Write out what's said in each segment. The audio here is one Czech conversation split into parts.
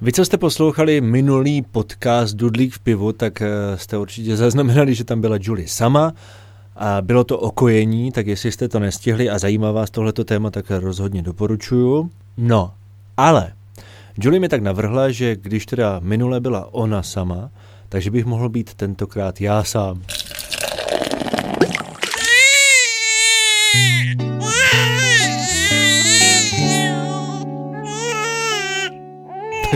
Vy, co jste poslouchali minulý podcast Dudlík v pivu, tak eh, jste určitě zaznamenali, že tam byla Julie sama a bylo to okojení, tak jestli jste to nestihli a zajímá vás tohleto téma, tak rozhodně doporučuju. No, ale Julie mi tak navrhla, že když teda minule byla ona sama, takže bych mohl být tentokrát já sám.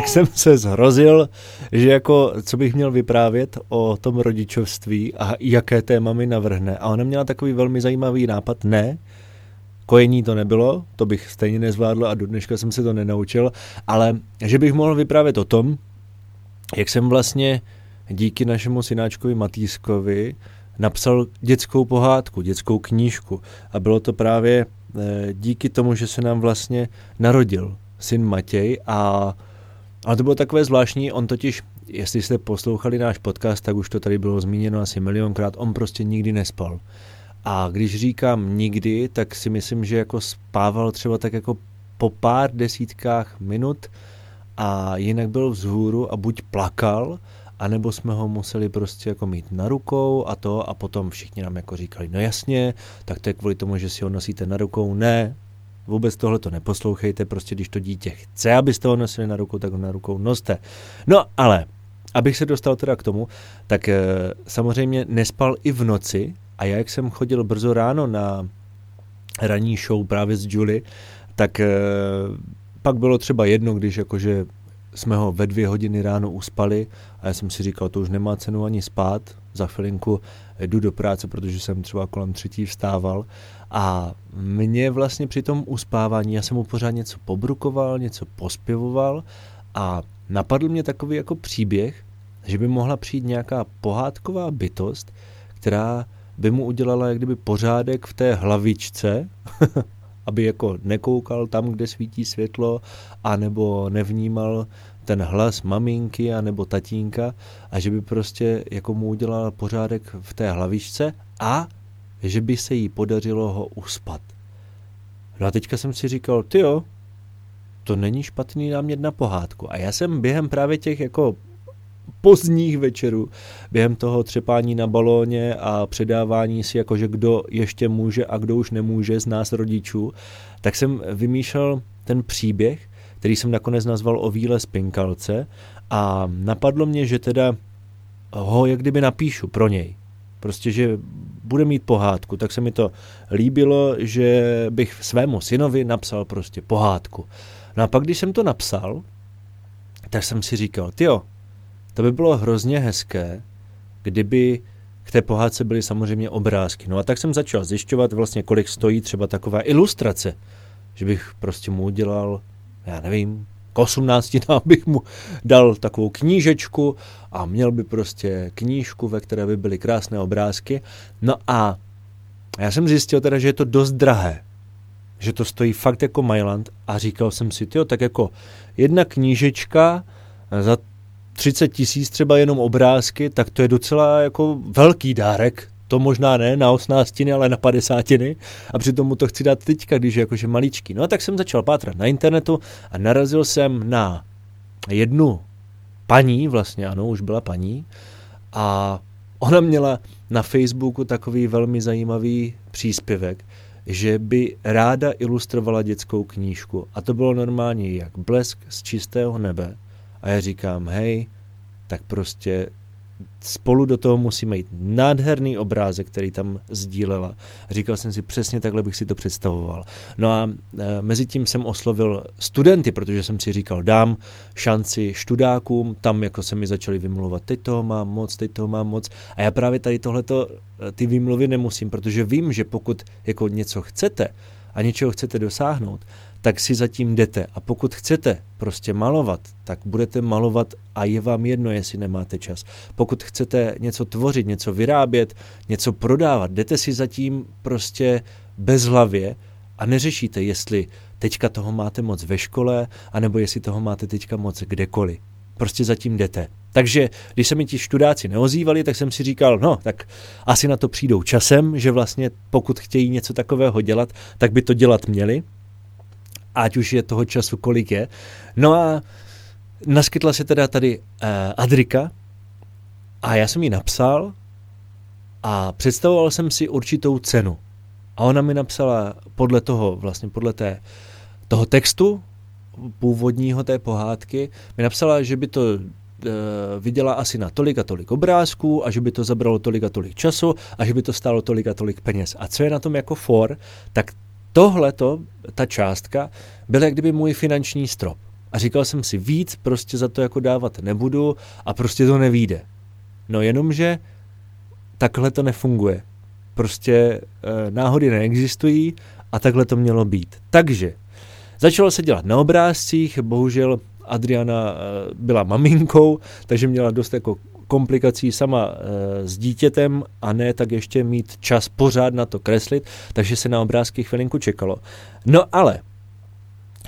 jsem se zhrozil, že jako, co bych měl vyprávět o tom rodičovství a jaké téma mi navrhne. A ona měla takový velmi zajímavý nápad, ne, kojení to nebylo, to bych stejně nezvládl a do dneška jsem se to nenaučil, ale že bych mohl vyprávět o tom, jak jsem vlastně díky našemu synáčkovi Matýskovi napsal dětskou pohádku, dětskou knížku a bylo to právě eh, díky tomu, že se nám vlastně narodil syn Matěj a ale to bylo takové zvláštní, on totiž, jestli jste poslouchali náš podcast, tak už to tady bylo zmíněno asi milionkrát, on prostě nikdy nespal. A když říkám nikdy, tak si myslím, že jako spával třeba tak jako po pár desítkách minut a jinak byl vzhůru a buď plakal, anebo jsme ho museli prostě jako mít na rukou a to a potom všichni nám jako říkali, no jasně, tak to je kvůli tomu, že si ho nosíte na rukou. Ne, Vůbec tohle to neposlouchejte, prostě když to dítě chce, abyste ho nosili na rukou, tak ho na rukou noste. No ale, abych se dostal teda k tomu, tak e, samozřejmě nespal i v noci a já, jak jsem chodil brzo ráno na ranní show právě s Julie, tak e, pak bylo třeba jedno, když jakože jsme ho ve dvě hodiny ráno uspali a já jsem si říkal, to už nemá cenu ani spát, za chvilinku jdu do práce, protože jsem třeba kolem třetí vstával. A mě vlastně při tom uspávání, já jsem mu pořád něco pobrukoval, něco pospěvoval a napadl mě takový jako příběh, že by mohla přijít nějaká pohádková bytost, která by mu udělala jak kdyby pořádek v té hlavičce, aby jako nekoukal tam, kde svítí světlo, anebo nevnímal ten hlas maminky a nebo tatínka a že by prostě jako mu udělala pořádek v té hlavičce a že by se jí podařilo ho uspat. No a teďka jsem si říkal, ty jo, to není špatný námět na pohádku. A já jsem během právě těch jako pozdních večerů, během toho třepání na balóně a předávání si, jakože kdo ještě může a kdo už nemůže z nás rodičů, tak jsem vymýšlel ten příběh, který jsem nakonec nazval o víle spinkalce a napadlo mě, že teda ho jak kdyby napíšu pro něj. Prostě, že bude mít pohádku, tak se mi to líbilo, že bych svému synovi napsal prostě pohádku. No a pak, když jsem to napsal, tak jsem si říkal, jo, to by bylo hrozně hezké, kdyby k té pohádce byly samozřejmě obrázky. No a tak jsem začal zjišťovat vlastně, kolik stojí třeba taková ilustrace, že bych prostě mu udělal, já nevím, k 18 bych mu dal takovou knížečku a měl by prostě knížku, ve které by byly krásné obrázky. No a já jsem zjistil teda, že je to dost drahé, že to stojí fakt jako Mailand a říkal jsem si, jo, tak jako jedna knížečka za 30 tisíc třeba jenom obrázky, tak to je docela jako velký dárek to možná ne na osnáctiny, ale na padesátiny a přitom mu to chci dát teďka, když je jakože maličký. No a tak jsem začal pátrat na internetu a narazil jsem na jednu paní, vlastně ano, už byla paní a ona měla na Facebooku takový velmi zajímavý příspěvek, že by ráda ilustrovala dětskou knížku. A to bylo normálně jak blesk z čistého nebe. A já říkám, hej, tak prostě spolu do toho musíme jít. Nádherný obrázek, který tam sdílela. Říkal jsem si, přesně takhle bych si to představoval. No a e, mezi tím jsem oslovil studenty, protože jsem si říkal, dám šanci študákům, tam jako se mi začali vymluvat, teď toho mám moc, teď toho mám moc. A já právě tady tohleto, e, ty výmluvy nemusím, protože vím, že pokud jako něco chcete a něčeho chcete dosáhnout, tak si zatím jdete. A pokud chcete prostě malovat, tak budete malovat a je vám jedno, jestli nemáte čas. Pokud chcete něco tvořit, něco vyrábět, něco prodávat, jdete si zatím prostě bez hlavě a neřešíte, jestli teďka toho máte moc ve škole, anebo jestli toho máte teďka moc kdekoliv. Prostě zatím jdete. Takže když se mi ti študáci neozývali, tak jsem si říkal, no, tak asi na to přijdou časem, že vlastně pokud chtějí něco takového dělat, tak by to dělat měli, ať už je toho času kolik je. No a naskytla se teda tady uh, Adrika a já jsem jí napsal a představoval jsem si určitou cenu. A ona mi napsala podle toho, vlastně podle té, toho textu původního té pohádky, mi napsala, že by to e, viděla asi na tolik a tolik obrázků a že by to zabralo tolik a tolik času a že by to stálo tolik a tolik peněz. A co je na tom jako for, tak tohleto, ta částka, byl jak kdyby můj finanční strop. A říkal jsem si, víc prostě za to jako dávat nebudu a prostě to nevíde. No jenomže takhle to nefunguje. Prostě e, náhody neexistují a takhle to mělo být. Takže začalo se dělat na obrázcích, bohužel Adriana e, byla maminkou, takže měla dost jako komplikací sama e, s dítětem a ne tak ještě mít čas pořád na to kreslit, takže se na obrázky chvilinku čekalo. No ale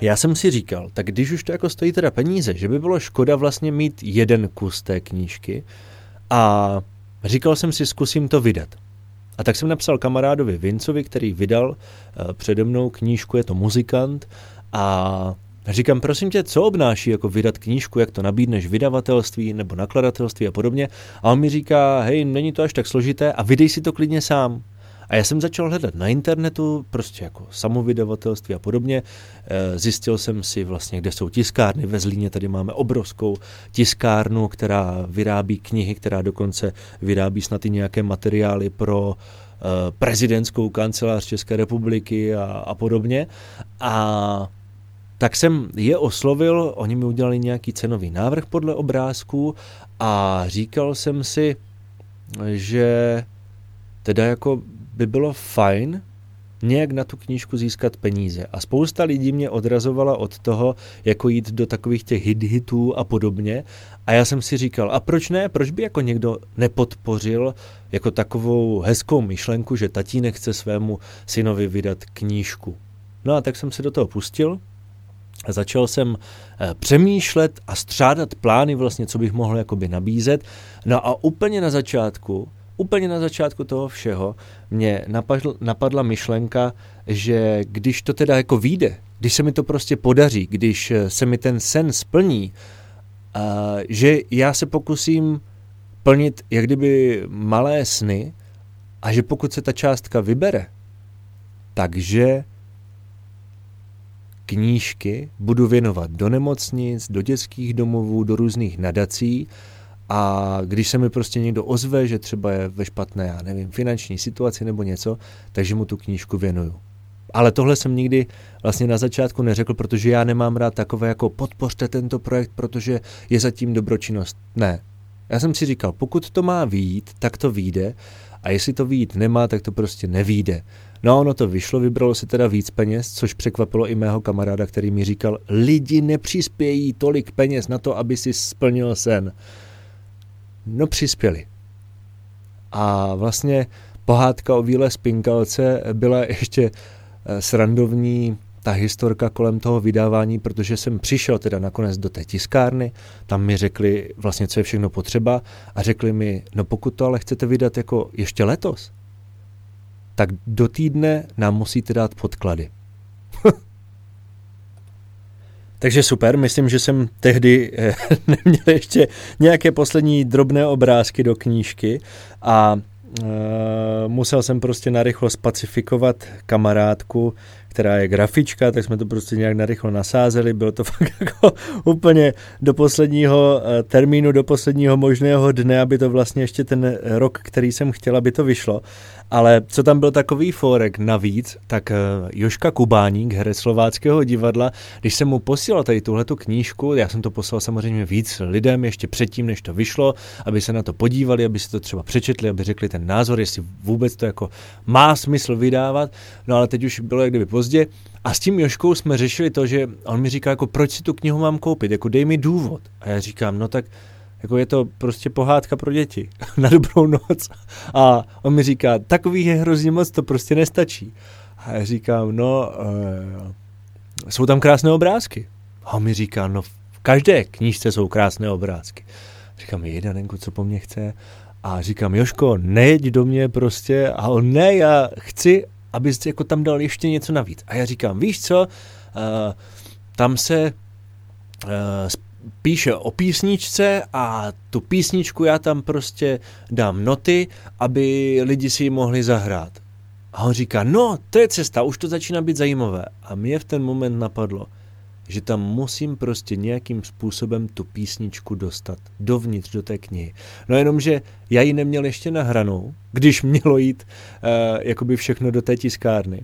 já jsem si říkal, tak když už to jako stojí teda peníze, že by bylo škoda vlastně mít jeden kus té knížky a říkal jsem si, zkusím to vydat. A tak jsem napsal kamarádovi Vincovi, který vydal uh, přede mnou knížku, je to muzikant, a říkám, prosím tě, co obnáší jako vydat knížku, jak to nabídneš vydavatelství nebo nakladatelství a podobně. A on mi říká, hej, není to až tak složité a vydej si to klidně sám. A já jsem začal hledat na internetu, prostě jako samovydavatelství a podobně. Eh, zjistil jsem si vlastně, kde jsou tiskárny. Ve Zlíně tady máme obrovskou tiskárnu, která vyrábí knihy, která dokonce vyrábí snad i nějaké materiály pro eh, prezidentskou kancelář České republiky a, a podobně. A tak jsem je oslovil, oni mi udělali nějaký cenový návrh podle obrázků a říkal jsem si, že teda jako by bylo fajn nějak na tu knížku získat peníze. A spousta lidí mě odrazovala od toho, jako jít do takových těch hit hitů a podobně. A já jsem si říkal, a proč ne? Proč by jako někdo nepodpořil jako takovou hezkou myšlenku, že tatínek chce svému synovi vydat knížku. No a tak jsem se do toho pustil začal jsem eh, přemýšlet a střádat plány vlastně, co bych mohl jakoby nabízet. No a úplně na začátku úplně na začátku toho všeho mě napadl, napadla myšlenka, že když to teda jako vyjde, když se mi to prostě podaří, když se mi ten sen splní, a že já se pokusím plnit jak kdyby malé sny a že pokud se ta částka vybere, takže knížky budu věnovat do nemocnic, do dětských domovů, do různých nadací a když se mi prostě někdo ozve, že třeba je ve špatné, já nevím, finanční situaci nebo něco, takže mu tu knížku věnuju. Ale tohle jsem nikdy vlastně na začátku neřekl, protože já nemám rád takové jako podpořte tento projekt, protože je zatím dobročinnost. Ne. Já jsem si říkal, pokud to má výjít, tak to vyjde a jestli to výjít nemá, tak to prostě nevíde. No ono to vyšlo, vybralo se teda víc peněz, což překvapilo i mého kamaráda, který mi říkal, lidi nepřispějí tolik peněz na to, aby si splnil sen. No přispěli. A vlastně pohádka o Víle Spinkalce byla ještě eh, srandovní ta historka kolem toho vydávání, protože jsem přišel teda nakonec do té tiskárny, tam mi řekli vlastně, co je všechno potřeba a řekli mi, no pokud to ale chcete vydat jako ještě letos, tak do týdne nám musíte dát podklady. Takže super, myslím, že jsem tehdy eh, neměl ještě nějaké poslední drobné obrázky do knížky a uh, musel jsem prostě narychlo spacifikovat kamarádku, která je grafička, tak jsme to prostě nějak narychlo nasázeli, bylo to fakt jako úplně do posledního eh, termínu, do posledního možného dne, aby to vlastně ještě ten rok, který jsem chtěl, aby to vyšlo. Ale co tam byl takový forek navíc, tak eh, Joška Kubáník, herec slováckého divadla, když jsem mu posílal tady tuhletu knížku, já jsem to poslal samozřejmě víc lidem ještě předtím, než to vyšlo, aby se na to podívali, aby si to třeba přečetli, aby řekli ten názor, jestli vůbec to jako má smysl vydávat. No ale teď už bylo jak kdyby pozdě. A s tím Joškou jsme řešili to, že on mi říká, jako proč si tu knihu mám koupit, jako dej mi důvod. A já říkám, no tak jako je to prostě pohádka pro děti na dobrou noc. A on mi říká, takových je hrozně moc, to prostě nestačí. A já říkám, no, uh, jsou tam krásné obrázky. A on mi říká, no v každé knížce jsou krásné obrázky. Říkám, jedanenku, co po mně chce. A říkám, Joško, nejeď do mě prostě. A on, ne, já chci, abys jako tam dal ještě něco navíc. A já říkám, víš co, uh, tam se uh, píše o písničce a tu písničku já tam prostě dám noty, aby lidi si ji mohli zahrát. A on říká, no, to je cesta, už to začíná být zajímavé. A mě v ten moment napadlo, že tam musím prostě nějakým způsobem tu písničku dostat dovnitř do té knihy. No jenom, že já ji neměl ještě nahranou, když mělo jít uh, jakoby všechno do té tiskárny.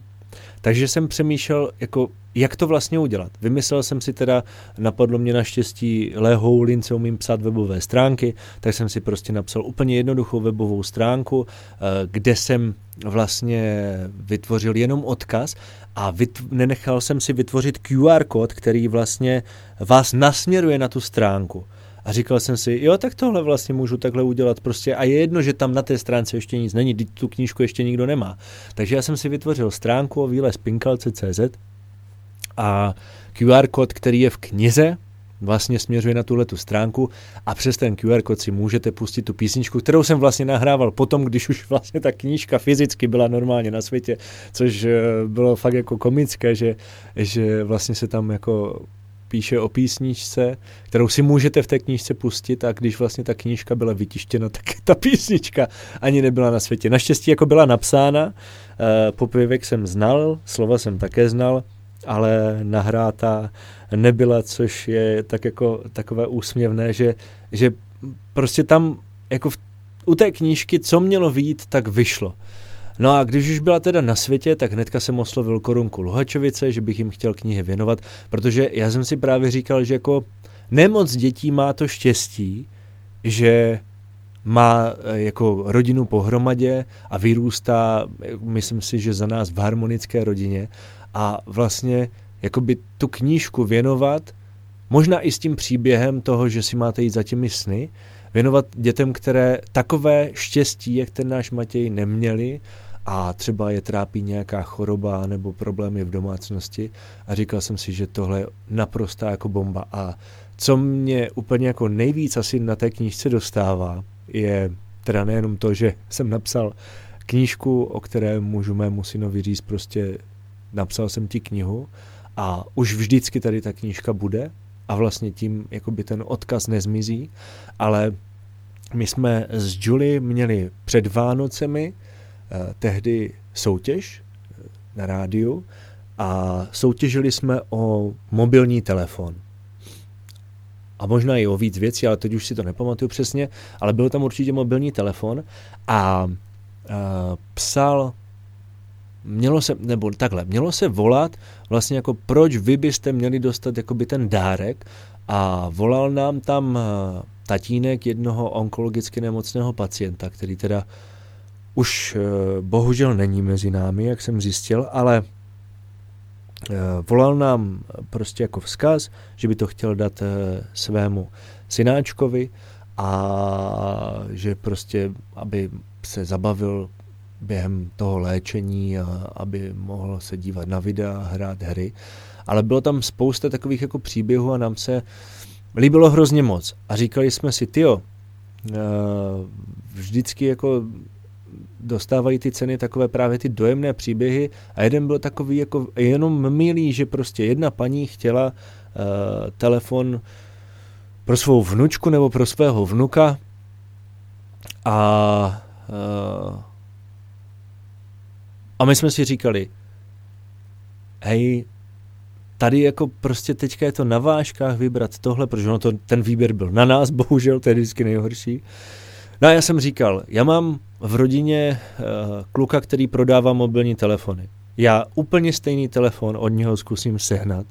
Takže jsem přemýšlel, jako, jak to vlastně udělat. Vymyslel jsem si teda, napadlo mě naštěstí Lehou lince umím psát webové stránky, tak jsem si prostě napsal úplně jednoduchou webovou stránku, eh, kde jsem vlastně vytvořil jenom odkaz a vytv- nenechal jsem si vytvořit QR kód, který vlastně vás nasměruje na tu stránku. A říkal jsem si, jo, tak tohle vlastně můžu takhle udělat prostě a je jedno, že tam na té stránce ještě nic není, tu knížku ještě nikdo nemá. Takže já jsem si vytvořil stránku o výlezpinkalce.cz a QR kód, který je v knize, vlastně směřuje na tuhle tu stránku a přes ten QR kód si můžete pustit tu písničku, kterou jsem vlastně nahrával potom, když už vlastně ta knížka fyzicky byla normálně na světě, což eh, bylo fakt jako komické, že, že vlastně se tam jako píše o písničce, kterou si můžete v té knížce pustit a když vlastně ta knížka byla vytištěna, tak ta písnička ani nebyla na světě. Naštěstí jako byla napsána, eh, popěvek jsem znal, slova jsem také znal, ale nahrátá nebyla, což je tak jako takové úsměvné, že, že prostě tam jako v, u té knížky, co mělo výjít, tak vyšlo. No a když už byla teda na světě, tak hnedka jsem oslovil korunku Luhačovice, že bych jim chtěl knihy věnovat, protože já jsem si právě říkal, že jako nemoc dětí má to štěstí, že má eh, jako rodinu pohromadě a vyrůstá, myslím si, že za nás v harmonické rodině. A vlastně jakoby tu knížku věnovat, možná i s tím příběhem toho, že si máte jít za těmi sny, věnovat dětem, které takové štěstí, jak ten náš Matěj, neměli a třeba je trápí nějaká choroba nebo problémy v domácnosti. A říkal jsem si, že tohle je naprostá jako bomba. A co mě úplně jako nejvíc asi na té knížce dostává, je teda nejenom to, že jsem napsal knížku, o které můžu mému synovi říct prostě napsal jsem ti knihu a už vždycky tady ta knížka bude a vlastně tím jakoby ten odkaz nezmizí, ale my jsme s Julie měli před Vánocemi tehdy soutěž eh, na rádiu a soutěžili jsme o mobilní telefon. A možná i o víc věcí, ale teď už si to nepamatuju přesně, ale byl tam určitě mobilní telefon a, eh, psal mělo se, nebo takhle, mělo se volat vlastně jako proč vy byste měli dostat jakoby ten dárek a volal nám tam tatínek jednoho onkologicky nemocného pacienta, který teda už eh, bohužel není mezi námi, jak jsem zjistil, ale eh, volal nám prostě jako vzkaz, že by to chtěl dát eh, svému synáčkovi a že prostě, aby se zabavil během toho léčení a aby mohl se dívat na videa, hrát hry. Ale bylo tam spousta takových jako příběhů a nám se líbilo hrozně moc. A říkali jsme si, tyjo, vždycky jako dostávají ty ceny takové právě ty dojemné příběhy a jeden byl takový jako jenom milý, že prostě jedna paní chtěla uh, telefon pro svou vnučku nebo pro svého vnuka a uh, a my jsme si říkali, hej, tady jako prostě teďka je to na vážkách vybrat tohle, protože ono to, ten výběr byl na nás, bohužel, to je vždycky nejhorší. No a já jsem říkal, já mám v rodině uh, kluka, který prodává mobilní telefony. Já úplně stejný telefon od něho zkusím sehnat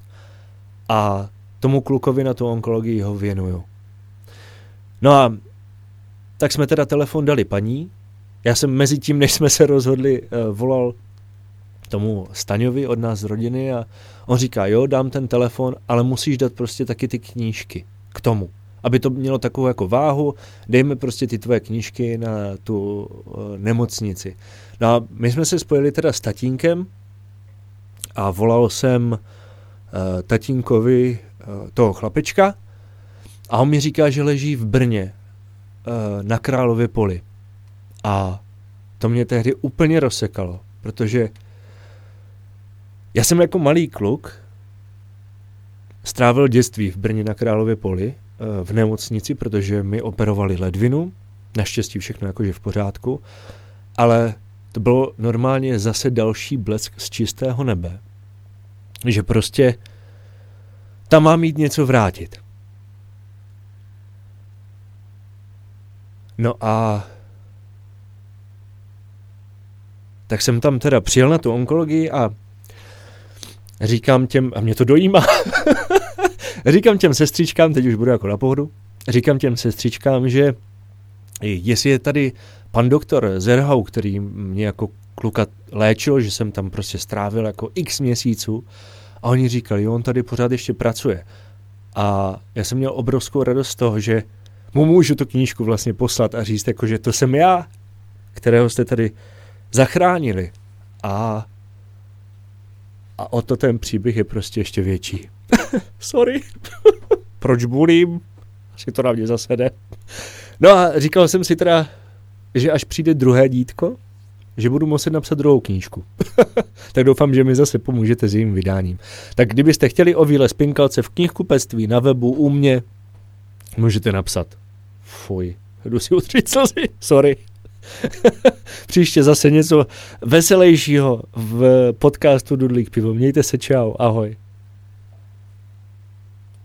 a tomu klukovi na tu onkologii ho věnuju. No a tak jsme teda telefon dali paní. Já jsem mezi tím, než jsme se rozhodli, uh, volal tomu Staňovi od nás z rodiny a on říká, jo, dám ten telefon, ale musíš dát prostě taky ty knížky k tomu aby to mělo takovou jako váhu, dejme prostě ty tvoje knížky na tu uh, nemocnici. No a my jsme se spojili teda s tatínkem a volal jsem uh, tatínkovi uh, toho chlapečka a on mi říká, že leží v Brně na Králově poli. A to mě tehdy úplně rozsekalo, protože já jsem jako malý kluk strávil dětství v Brně na Králově poli eh, v nemocnici, protože mi operovali ledvinu, naštěstí všechno jakože v pořádku, ale to bylo normálně zase další blesk z čistého nebe, že prostě tam má mít něco vrátit. No a tak jsem tam teda přijel na tu onkologii a říkám těm, a mě to dojímá, říkám těm sestřičkám, teď už budu jako na pohodu, říkám těm sestřičkám, že jestli je tady pan doktor Zerhau, který mě jako kluka léčil, že jsem tam prostě strávil jako x měsíců a oni říkali, jo, on tady pořád ještě pracuje. A já jsem měl obrovskou radost z toho, že mu můžu tu knížku vlastně poslat a říct, jako, že to jsem já, kterého jste tady zachránili. A, a o to ten příběh je prostě ještě větší. Sorry. Proč bulím? Asi to na mě zase jde. No a říkal jsem si teda, že až přijde druhé dítko, že budu muset napsat druhou knížku. tak doufám, že mi zase pomůžete s jejím vydáním. Tak kdybyste chtěli o výle spinkalce v knihkupectví, na webu, u mě, můžete napsat. Fuj, jdu si utřít slzy, sorry. Příště zase něco veselějšího v podcastu Dudlík pivo. Mějte se, čau, ahoj.